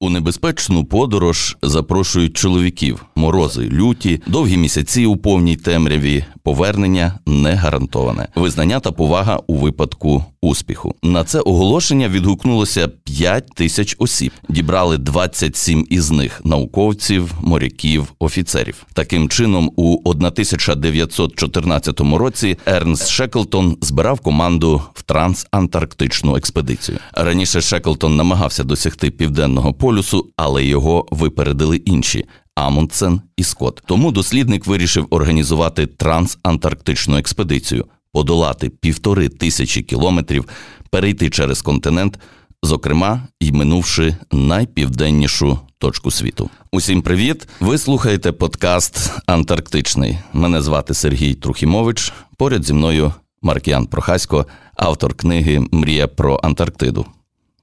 У небезпечну подорож запрошують чоловіків, морози, люті, довгі місяці у повній темряві, повернення не гарантоване, визнання та повага у випадку успіху. На це оголошення відгукнулося 5 тисяч осіб. Дібрали 27 із них науковців, моряків, офіцерів. Таким чином, у 1914 році Ернст Шеклтон збирав команду в трансантарктичну експедицію. Раніше Шеклтон намагався досягти південного полюсу, але його випередили інші. Амундсен і Скотт. Тому дослідник вирішив організувати трансантарктичну експедицію, подолати півтори тисячі кілометрів, перейти через континент, зокрема й минувши найпівденнішу точку світу. Усім привіт! Ви слухаєте подкаст Антарктичний. Мене звати Сергій Трухімович. Поряд зі мною Маркіян Прохасько, автор книги Мрія про Антарктиду.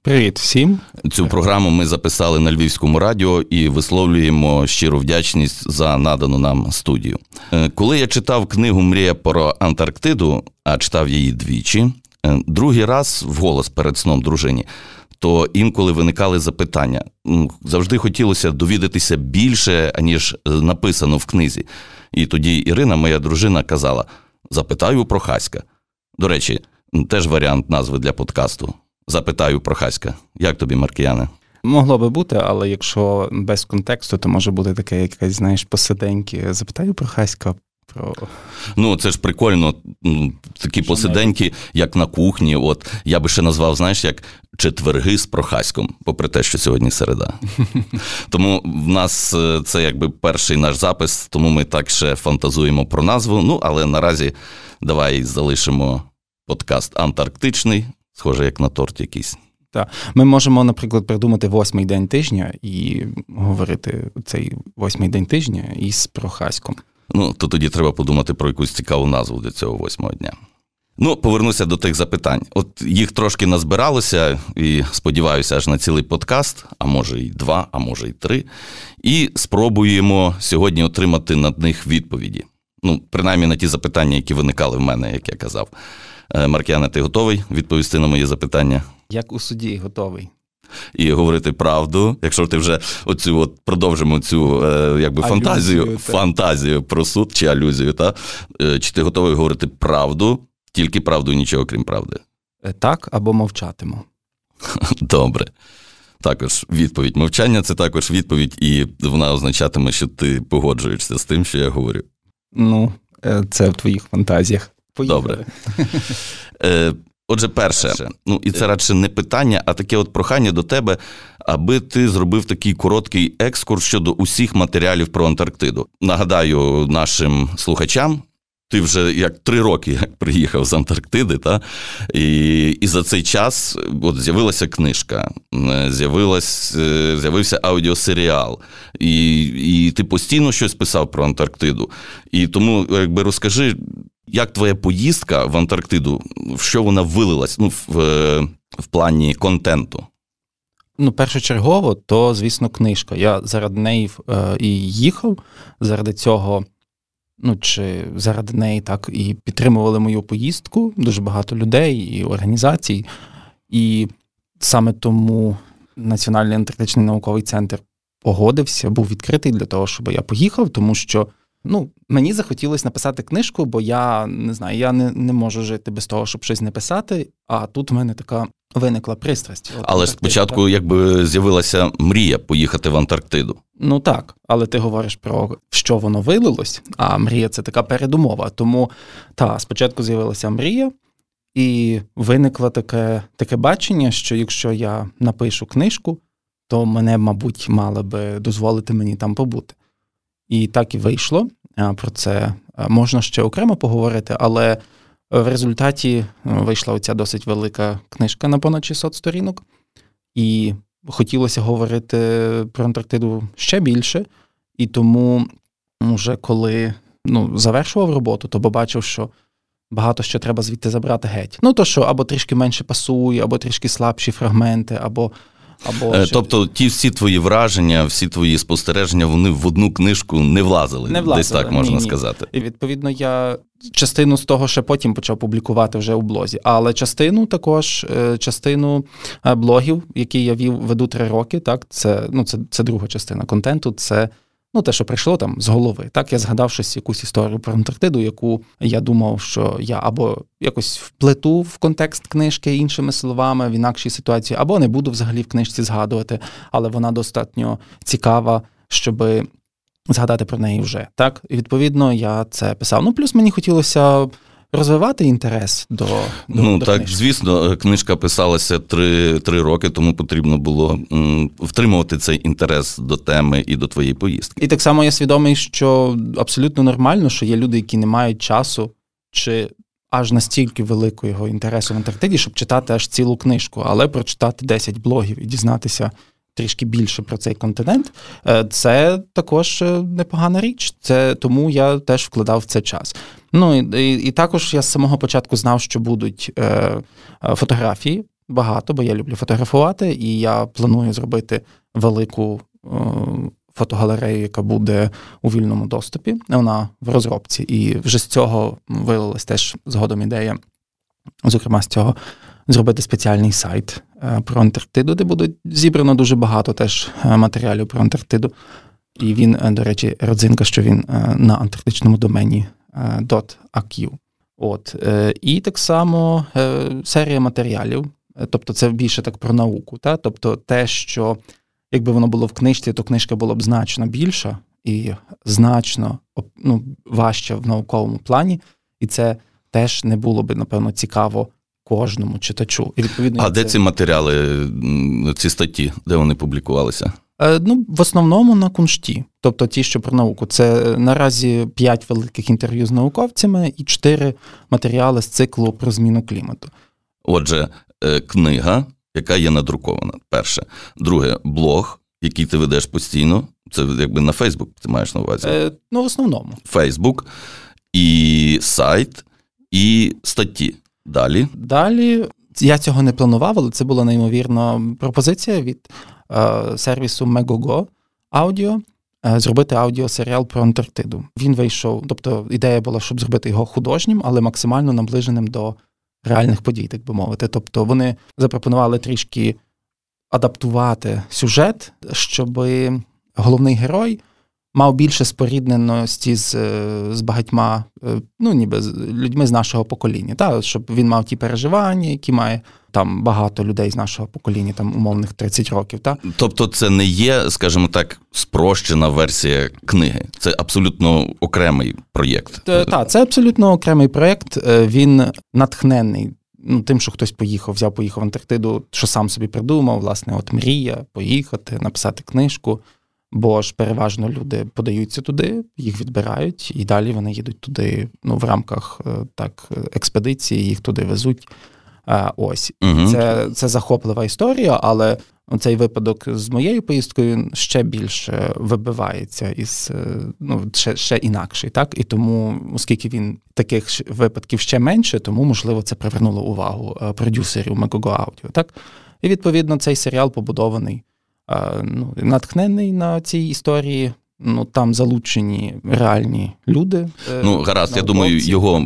Привіт всім. Цю програму ми записали на Львівському радіо і висловлюємо щиру вдячність за надану нам студію. Е, коли я читав книгу Мрія про Антарктиду, а читав її двічі, е, другий раз вголос перед сном дружині, то інколи виникали запитання. Завжди хотілося довідатися більше, аніж е, написано в книзі. І тоді Ірина, моя дружина, казала: Запитаю про Хаська. До речі, теж варіант назви для подкасту. Запитаю про Хаська. Як тобі, Маркіяне? Могло би бути, але якщо без контексту, то може бути таке якесь, знаєш, посиденьки. Запитаю про Хаська. Про... Ну, це ж прикольно, такі Що посиденьки, навіть? як на кухні. От я би ще назвав, знаєш, як четверги з прохаськом, попри те, що сьогодні середа. Тому в нас е, це якби перший наш запис, тому ми так ще фантазуємо про назву. Ну, але наразі давай залишимо подкаст Антарктичний схоже, як на торт якийсь. Так. Ми можемо, наприклад, придумати восьмий день тижня і говорити цей восьмий день тижня із Прохаськом. Ну, то тоді треба подумати про якусь цікаву назву для цього восьмого дня. Ну, повернуся до тих запитань. От їх трошки назбиралося, і сподіваюся, аж на цілий подкаст, а може й два, а може й три. І спробуємо сьогодні отримати на них відповіді. Ну, принаймні на ті запитання, які виникали в мене, як я казав. Е, Маркіане, ти готовий відповісти на мої запитання? Як у суді готовий. І говорити правду, якщо ти вже оцю от продовжимо цю е, якби алюзію, фантазію та. фантазію про суд чи алюзію, та? Е, чи ти готовий говорити правду, тільки правду і нічого крім правди? Так, або мовчатиму. Добре. Також відповідь. Мовчання це також відповідь, і вона означатиме, що ти погоджуєшся з тим, що я говорю. Ну, це в твоїх фантазіях. Поїхали. Добре. Е, Отже, перше, ну і це радше не питання, а таке от прохання до тебе, аби ти зробив такий короткий екскурс щодо усіх матеріалів про Антарктиду. Нагадаю нашим слухачам, ти вже як три роки як приїхав з Антарктиди, та? І і за цей час от з'явилася книжка, з'явилась, е, з'явився аудіосеріал, і і ти постійно щось писав про Антарктиду. І тому, якби розкажи, як твоя поїздка в Антарктиду, в що вона вилилась ну, в, е, в плані контенту? Ну, першочергово, то, звісно, книжка. Я заради неї е, і їхав, заради цього, ну чи заради неї так і підтримували мою поїздку дуже багато людей і організацій. І саме тому Національний антарктичний науковий центр погодився, був відкритий для того, щоб я поїхав, тому що. Ну, мені захотілося написати книжку, бо я не знаю, я не не можу жити без того, щоб щось не писати. А тут в мене така виникла пристрасть. От, але спочатку, так. якби з'явилася мрія поїхати в Антарктиду. Ну так, але ти говориш про що воно вилилось, а мрія це така передумова. Тому та спочатку з'явилася мрія, і виникло таке, таке бачення, що якщо я напишу книжку, то мене, мабуть, мали би дозволити мені там побути. І так і вийшло. Про це можна ще окремо поговорити, але в результаті вийшла оця досить велика книжка на понад 600 сторінок, і хотілося говорити про Антарктиду ще більше. І тому, вже коли ну, завершував роботу, то побачив, що багато що треба звідти забрати геть. Ну то що або трішки менше пасує, або трішки слабші фрагменти, або Або е, тобто, ті всі твої враження, всі твої спостереження, вони в одну книжку не влазили. Не влазили, Десь так можна ні, ні. сказати. І відповідно я частину з того ще потім почав публікувати вже у блозі, але частину також, е, частину е, блогів, які я вів веду три роки, так, це ну, це, це друга частина контенту. Це ну, те, що прийшло там з голови. Так, я згадав щось якусь історію про Антарктиду, яку я думав, що я або якось вплету в контекст книжки іншими словами в інакшій ситуації, або не буду взагалі в книжці згадувати, але вона достатньо цікава, щоби згадати про неї вже. Так, і відповідно я це писав. Ну, плюс мені хотілося. Розвивати інтерес до, до ну до так, книжки. звісно, книжка писалася три, три роки, тому потрібно було м, втримувати цей інтерес до теми і до твоєї поїздки. І так само я свідомий, що абсолютно нормально, що є люди, які не мають часу чи аж настільки великого його інтересу в Антарктиді, щоб читати аж цілу книжку, але прочитати 10 блогів і дізнатися. Трішки більше про цей континент, е, це також е, непогана річ. Це тому я теж вкладав в це час. Ну і, і, також я з самого початку знав, що будуть е, е, фотографії багато, бо я люблю фотографувати, і я планую зробити велику е, фотогалерею, яка буде у вільному доступі. Вона в розробці, і вже з цього виявилась теж згодом ідея, зокрема з цього. Зробити спеціальний сайт е, про Антарктиду, де буде зібрано дуже багато теж е, матеріалів про Антарктиду. І він, до речі, родзинка, що він на антарктичному домені .aq. От. І так само серія матеріалів, тобто це більше так про науку. Та? Тобто те, що якби воно було в книжці, то книжка була б значно більша і значно ну, важча в науковому плані. І це теж не було б, напевно, цікаво кожному читачу. І відповідно А де ці матеріали, ці статті, де вони публікувалися? Е, ну, в основному на куншті, тобто ті, що про науку. Це е, наразі п'ять великих інтерв'ю з науковцями і чотири матеріали з циклу про зміну клімату. Отже, е, книга, яка є надрукована. Перше. Друге, блог, який ти ведеш постійно. Це якби на Фейсбук ти маєш на увазі? Е, Ну, в основному. Фейсбук, і сайт, і статті. Далі. Далі я цього не планував, але це була неймовірна пропозиція від сервісу Megogo Audio е, зробити аудіосеріал про Антарктиду. Він вийшов, тобто ідея була, щоб зробити його художнім, але максимально наближеним до реальних подій, так би мовити. Тобто вони запропонували трішки адаптувати сюжет, щоб головний герой мав більше спорідненості з з багатьма, ну ніби з людьми з нашого покоління, та, щоб він мав ті переживання, які має там багато людей з нашого покоління, там умовних 30 років. Та? Тобто, це не є, скажімо так, спрощена версія книги. Це абсолютно окремий проєкт. Так, це абсолютно окремий проєкт. Він натхнений. Ну, тим, що хтось поїхав, взяв, поїхав в Антарктиду, що сам собі придумав, власне, от мрія поїхати, написати книжку. Бо ж переважно люди подаються туди, їх відбирають, і далі вони їдуть туди ну, в рамках так експедиції, їх туди везуть. Ось угу. це це захоплива історія, але цей випадок з моєю поїздкою ще більше вибивається із ну ще ще інакший, так і тому, оскільки він таких випадків ще менше, тому можливо це привернуло увагу продюсерів Megogo Audio, Так і відповідно цей серіал побудований ну, натхнений на цій історії. Ну там залучені реальні люди. Е, ну гаразд, я думаю, його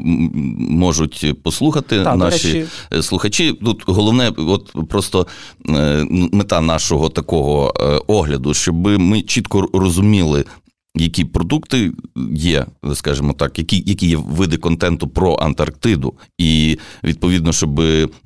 можуть послухати Та, наші речі... слухачі. Тут головне, от просто е, мета нашого такого е, огляду, щоб ми чітко розуміли, які продукти є, скажімо так, які які є види контенту про Антарктиду, і відповідно, щоб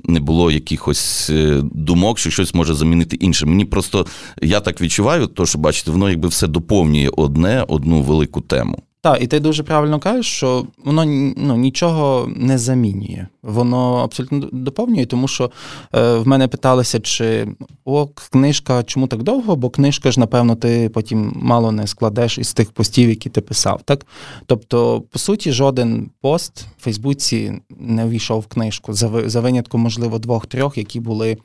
не було якихось е, думок, що щось може замінити інше. Мені просто я так відчуваю, то що бачите, воно якби все доповнює одне одну велику тему. Так, і ти дуже правильно кажеш, що воно ну, нічого не замінює. Воно абсолютно доповнює, тому що е, в мене питалися, чи о, книжка чому так довго, бо книжка ж, напевно, ти потім мало не складеш із тих постів, які ти писав. так? Тобто, по суті, жоден пост в Фейсбуці не увійшов в книжку, за, за винятком, можливо, двох-трьох, які були.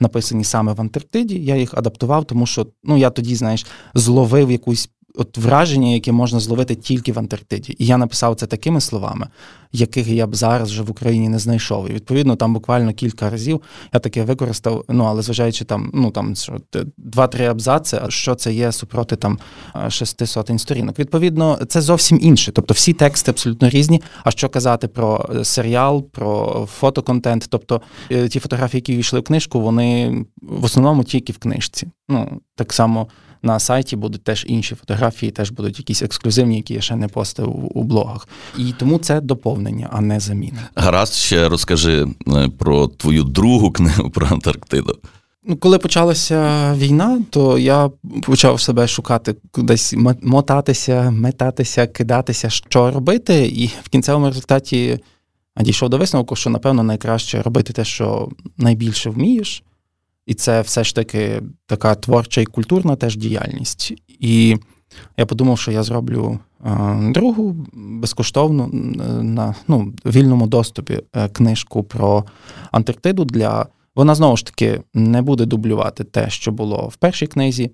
Написані саме в Антарктиді, я їх адаптував, тому що ну я тоді, знаєш, зловив якусь от враження, яке можна зловити тільки в Антарктиді. І я написав це такими словами, яких я б зараз вже в Україні не знайшов. І відповідно там буквально кілька разів я таке використав. Ну але зважаючи там, ну там що два-три абзаци, що це є супроти там шести сотень сторінок. Відповідно, це зовсім інше. Тобто всі тексти абсолютно різні. А що казати про е, серіал, про фотоконтент? Тобто е, ті фотографії, які війшли в книжку, вони в основному тільки в книжці. Ну так само на сайті будуть теж інші фотографії, теж будуть якісь ексклюзивні, які я ще не постив у блогах. І тому це доповнення, а не заміна. Гаразд, ще розкажи е, про твою другу книгу про Антарктиду. Ну, коли почалася війна, то я почав себе шукати кудись мотатися, метатися, кидатися, що робити, і в кінцевому результаті дійшов до висновку, що напевно найкраще робити те, що найбільше вмієш. І це все ж таки така творча і культурна теж діяльність. І я подумав, що я зроблю другу безкоштовну на ну, вільному доступі е, книжку про Антарктиду для. Вона знову ж таки не буде дублювати те, що було в першій книзі.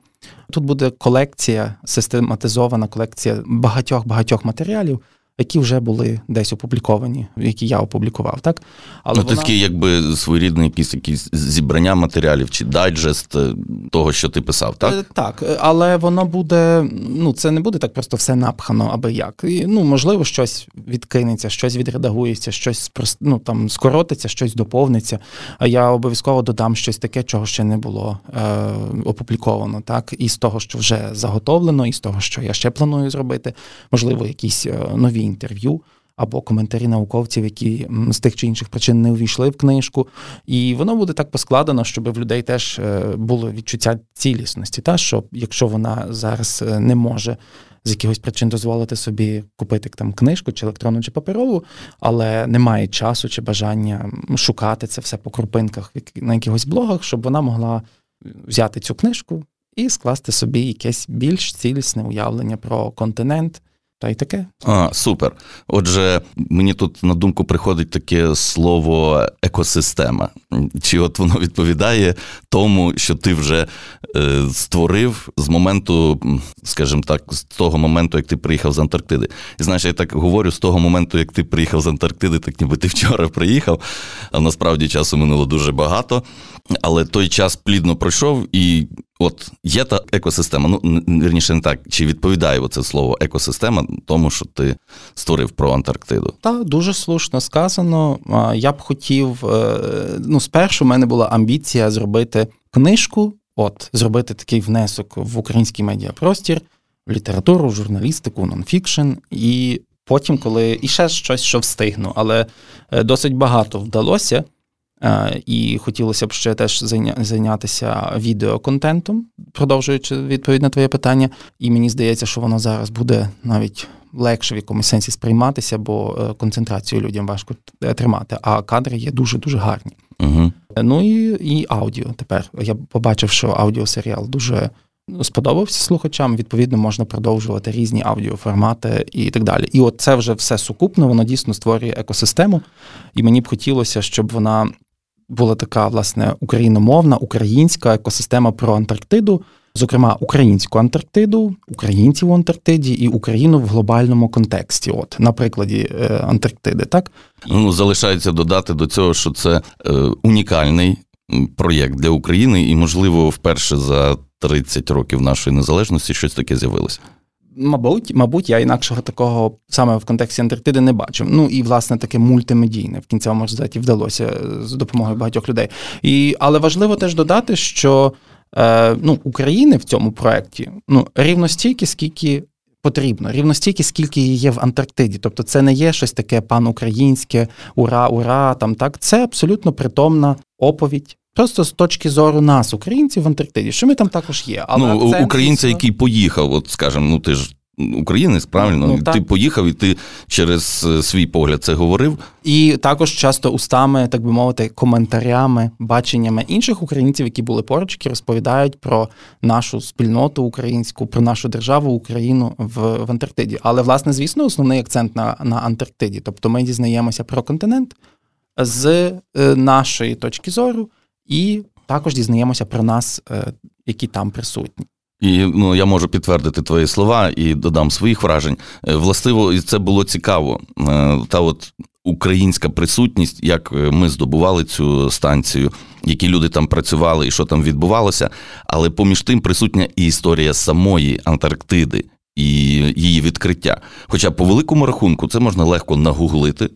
Тут буде колекція, систематизована колекція багатьох багатьох матеріалів, які вже були десь опубліковані, які я опублікував, так але ну, вона... такий, якби своєрідний якийсь якийсь зібрання матеріалів чи дайджест е, того, що ти писав, так е, так, але воно буде. Ну це не буде так просто все напхано, аби як. І, Ну можливо, щось відкинеться, щось відредагується, щось ну, там скоротиться, щось доповниться. А я обов'язково додам щось таке, чого ще не було е, опубліковано, так і з того, що вже заготовлено, і з того, що я ще планую зробити, можливо, якісь е, нові інтерв'ю або коментарі науковців, які з тих чи інших причин не увійшли в книжку. І воно буде так поскладено, щоб в людей теж е, було відчуття цілісності. Та що якщо вона зараз е, не може з якихось причин дозволити собі купити там книжку, чи електронну, чи паперову, але немає часу чи бажання шукати це все по крупинках на якихось блогах, щоб вона могла взяти цю книжку і скласти собі якесь більш цілісне уявлення про континент. Та й таке. А, Супер. Отже, мені тут на думку приходить таке слово екосистема. Чи от воно відповідає тому, що ти вже е, створив з моменту, скажімо так, з того моменту, як ти приїхав з Антарктиди. І знаєш, я так говорю, з того моменту, як ти приїхав з Антарктиди, так ніби ти вчора приїхав, а насправді часу минуло дуже багато. Але той час плідно пройшов, і от є та екосистема. Ну, вірніше не так, чи відповідає оце слово екосистема тому, що ти створив про Антарктиду? Так, дуже слушно сказано. Я б хотів, е, ну, спершу в мене була амбіція зробити книжку, от, зробити такий внесок в український медіапростір, в літературу, в журналістику, нонфікшн. І потім, коли і ще щось, що встигну, але е, досить багато вдалося. Е, і хотілося б ще теж зайнятися відеоконтентом, продовжуючи відповідь на твоє питання. І мені здається, що воно зараз буде навіть легше в якомусь сенсі сприйматися, бо е, концентрацію людям важко тримати, а кадри є дуже дуже гарні. Угу. Ну і і аудіо тепер. Я побачив, що аудіосеріал дуже сподобався слухачам. Відповідно, можна продовжувати різні аудіоформати і так далі. І от це вже все сукупно, воно дійсно створює екосистему, і мені б хотілося, щоб вона була така власне україномовна, українська екосистема про Антарктиду, зокрема українську Антарктиду, українців у Антарктиді і Україну в глобальному контексті. От на прикладі е, Антарктиди, так ну залишається додати до цього, що це е, унікальний проєкт для України, і можливо вперше за 30 років нашої незалежності щось таке з'явилося. Мабуть, мабуть, я інакшого такого саме в контексті Антарктиди не бачив. Ну і власне таке мультимедійне в кінцевому результаті вдалося з допомогою багатьох людей. І, Але важливо теж додати, що е, ну, України в цьому проєкті ну, рівно стільки, скільки потрібно, рівно стільки, скільки її є в Антарктиді. Тобто це не є щось таке панукраїнське, ура, ура. Там так це абсолютно притомна оповідь Просто з точки зору нас, українців в Антарктиді, що ми там також є. Але ну, акцент, українця, який поїхав, от скажімо, ну ти ж українець, правильно? Ну, ти поїхав і ти через е, свій погляд це говорив. І також часто устами, так би мовити, коментарями, баченнями інших українців, які були поруч, які розповідають про нашу спільноту українську, про нашу державу Україну в в Антарктиді. Але, власне, звісно, основний акцент на, на Антарктиді. Тобто ми дізнаємося про континент з е, нашої точки зору і також дізнаємося про нас, е, які там присутні. І ну я можу підтвердити твої слова і додам своїх вражень. Е, властиво, і це було цікаво. Е, та от українська присутність, як ми здобували цю станцію, які люди там працювали і що там відбувалося. Але поміж тим присутня і історія самої Антарктиди і її відкриття. Хоча по великому рахунку це можна легко нагуглити.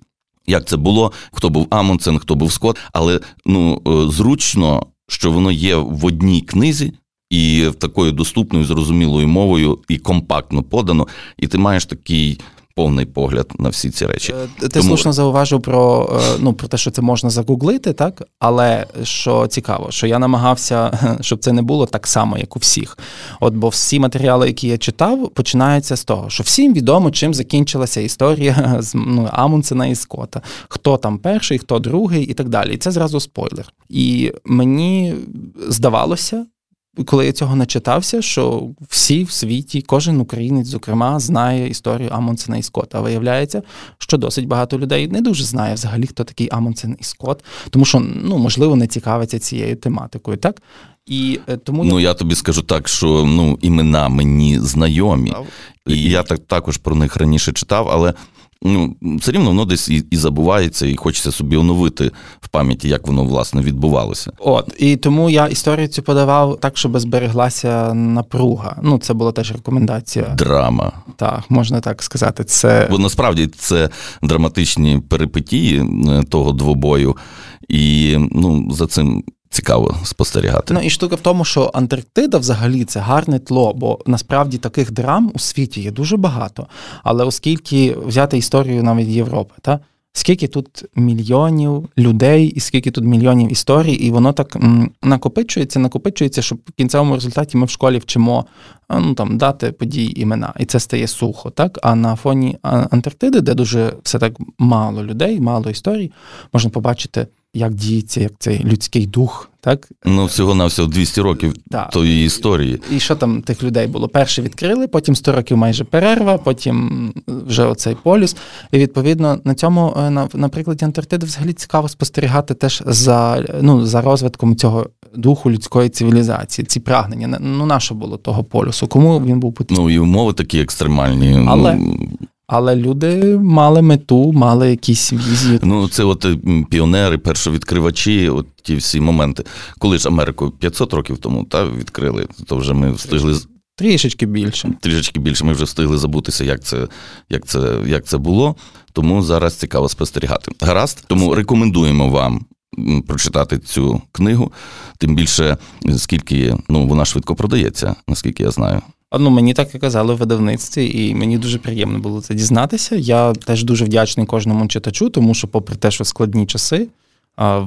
Як це було, хто був Амундсен, хто був Скотт, але ну зручно, що воно є в одній книзі, і такою доступною, зрозумілою мовою, і компактно подано, і ти маєш такий. Повний погляд на всі ці речі. Е, ти Тому... слушно зауважив про е, ну про те, що це можна загуглити, так але що цікаво, що я намагався, щоб це не було так само, як у всіх. От бо всі матеріали, які я читав, починаються з того, що всім відомо, чим закінчилася історія з ну, Амундсена і Скотта. Хто там перший, хто другий, і так далі. І це зразу спойлер. І мені здавалося, коли я цього начитався, що всі в світі, кожен українець, зокрема, знає історію Амундсена і Скотта. А виявляється, що досить багато людей не дуже знає взагалі, хто такий Амундсен і Скотт, тому що ну можливо не цікавиться цією тематикою, так. І е, тому ну я тобі скажу так, що ну імена мені знайомі, і я так також про них раніше читав, але ну, все рівно воно десь і, і забувається, і хочеться собі оновити в пам'яті, як воно власне відбувалося. От і тому я історію цю подавав так, щоб збереглася напруга. Ну, це була теж рекомендація. Драма. Так, можна так сказати. Це бо насправді це драматичні перипетії е, того двобою, і ну за цим цікаво спостерігати. Ну і штука в тому, що Антарктида взагалі це гарне тло, бо насправді таких драм у світі є дуже багато. Але оскільки взяти історію навіть Європи, та скільки тут мільйонів людей, і скільки тут мільйонів історій, і воно так м, накопичується, накопичується, що в кінцевому результаті ми в школі вчимо ну там дати події імена, і це стає сухо. Так а на фоні Антарктиди, де дуже все так мало людей, мало історій, можна побачити як діється, як цей людський дух, так? Ну, всього на всього 200 років так. тої історії. І що там тих людей було? Перше відкрили, потім 100 років майже перерва, потім вже оцей полюс. І відповідно на цьому, е, на, на прикладі Антарктиди, взагалі цікаво спостерігати теж за ну, за розвитком цього духу людської цивілізації, ці прагнення. Ну, наше було того полюсу? Кому він був потрібен? Ну і умови такі екстремальні. Але ну... Але люди мали мету, мали якісь візії. Ну, це от піонери, першовідкривачі, от ті всі моменти. Коли ж Америку 500 років тому та, відкрили, то вже ми встигли. Трішечки більше. Трішечки більше. Ми вже встигли забутися, як це як це, як це було. Тому зараз цікаво спостерігати. Гаразд, тому рекомендуємо вам прочитати цю книгу. Тим більше, скільки ну, вона швидко продається, наскільки я знаю. Ну, мені так і казали в видавництві, і мені дуже приємно було це дізнатися. Я теж дуже вдячний кожному читачу, тому що, попри те, що складні часи,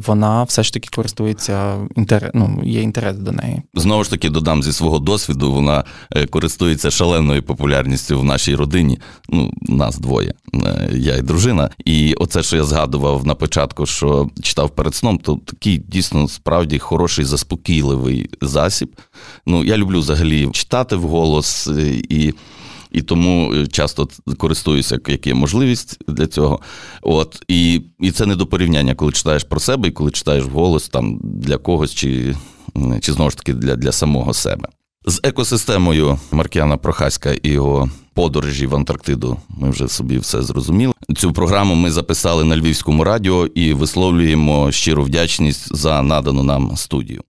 вона все ж таки користується інтерес, ну, є інтерес до неї. Знову ж таки, додам зі свого досвіду, вона е, користується шаленою популярністю в нашій родині. Ну, нас двоє, е, я і дружина. І оце, що я згадував на початку, що читав перед сном, то такий дійсно справді хороший заспокійливий засіб. Ну, я люблю взагалі читати вголос е, і і тому е, часто користуюся, як є можливість для цього. От І і це не до порівняння, коли читаєш про себе і коли читаєш голос там для когось, чи чи знову ж таки для, для самого себе. З екосистемою Маркіана Прохаська і його подорожі в Антарктиду ми вже собі все зрозуміли. Цю програму ми записали на Львівському радіо і висловлюємо щиру вдячність за надану нам студію.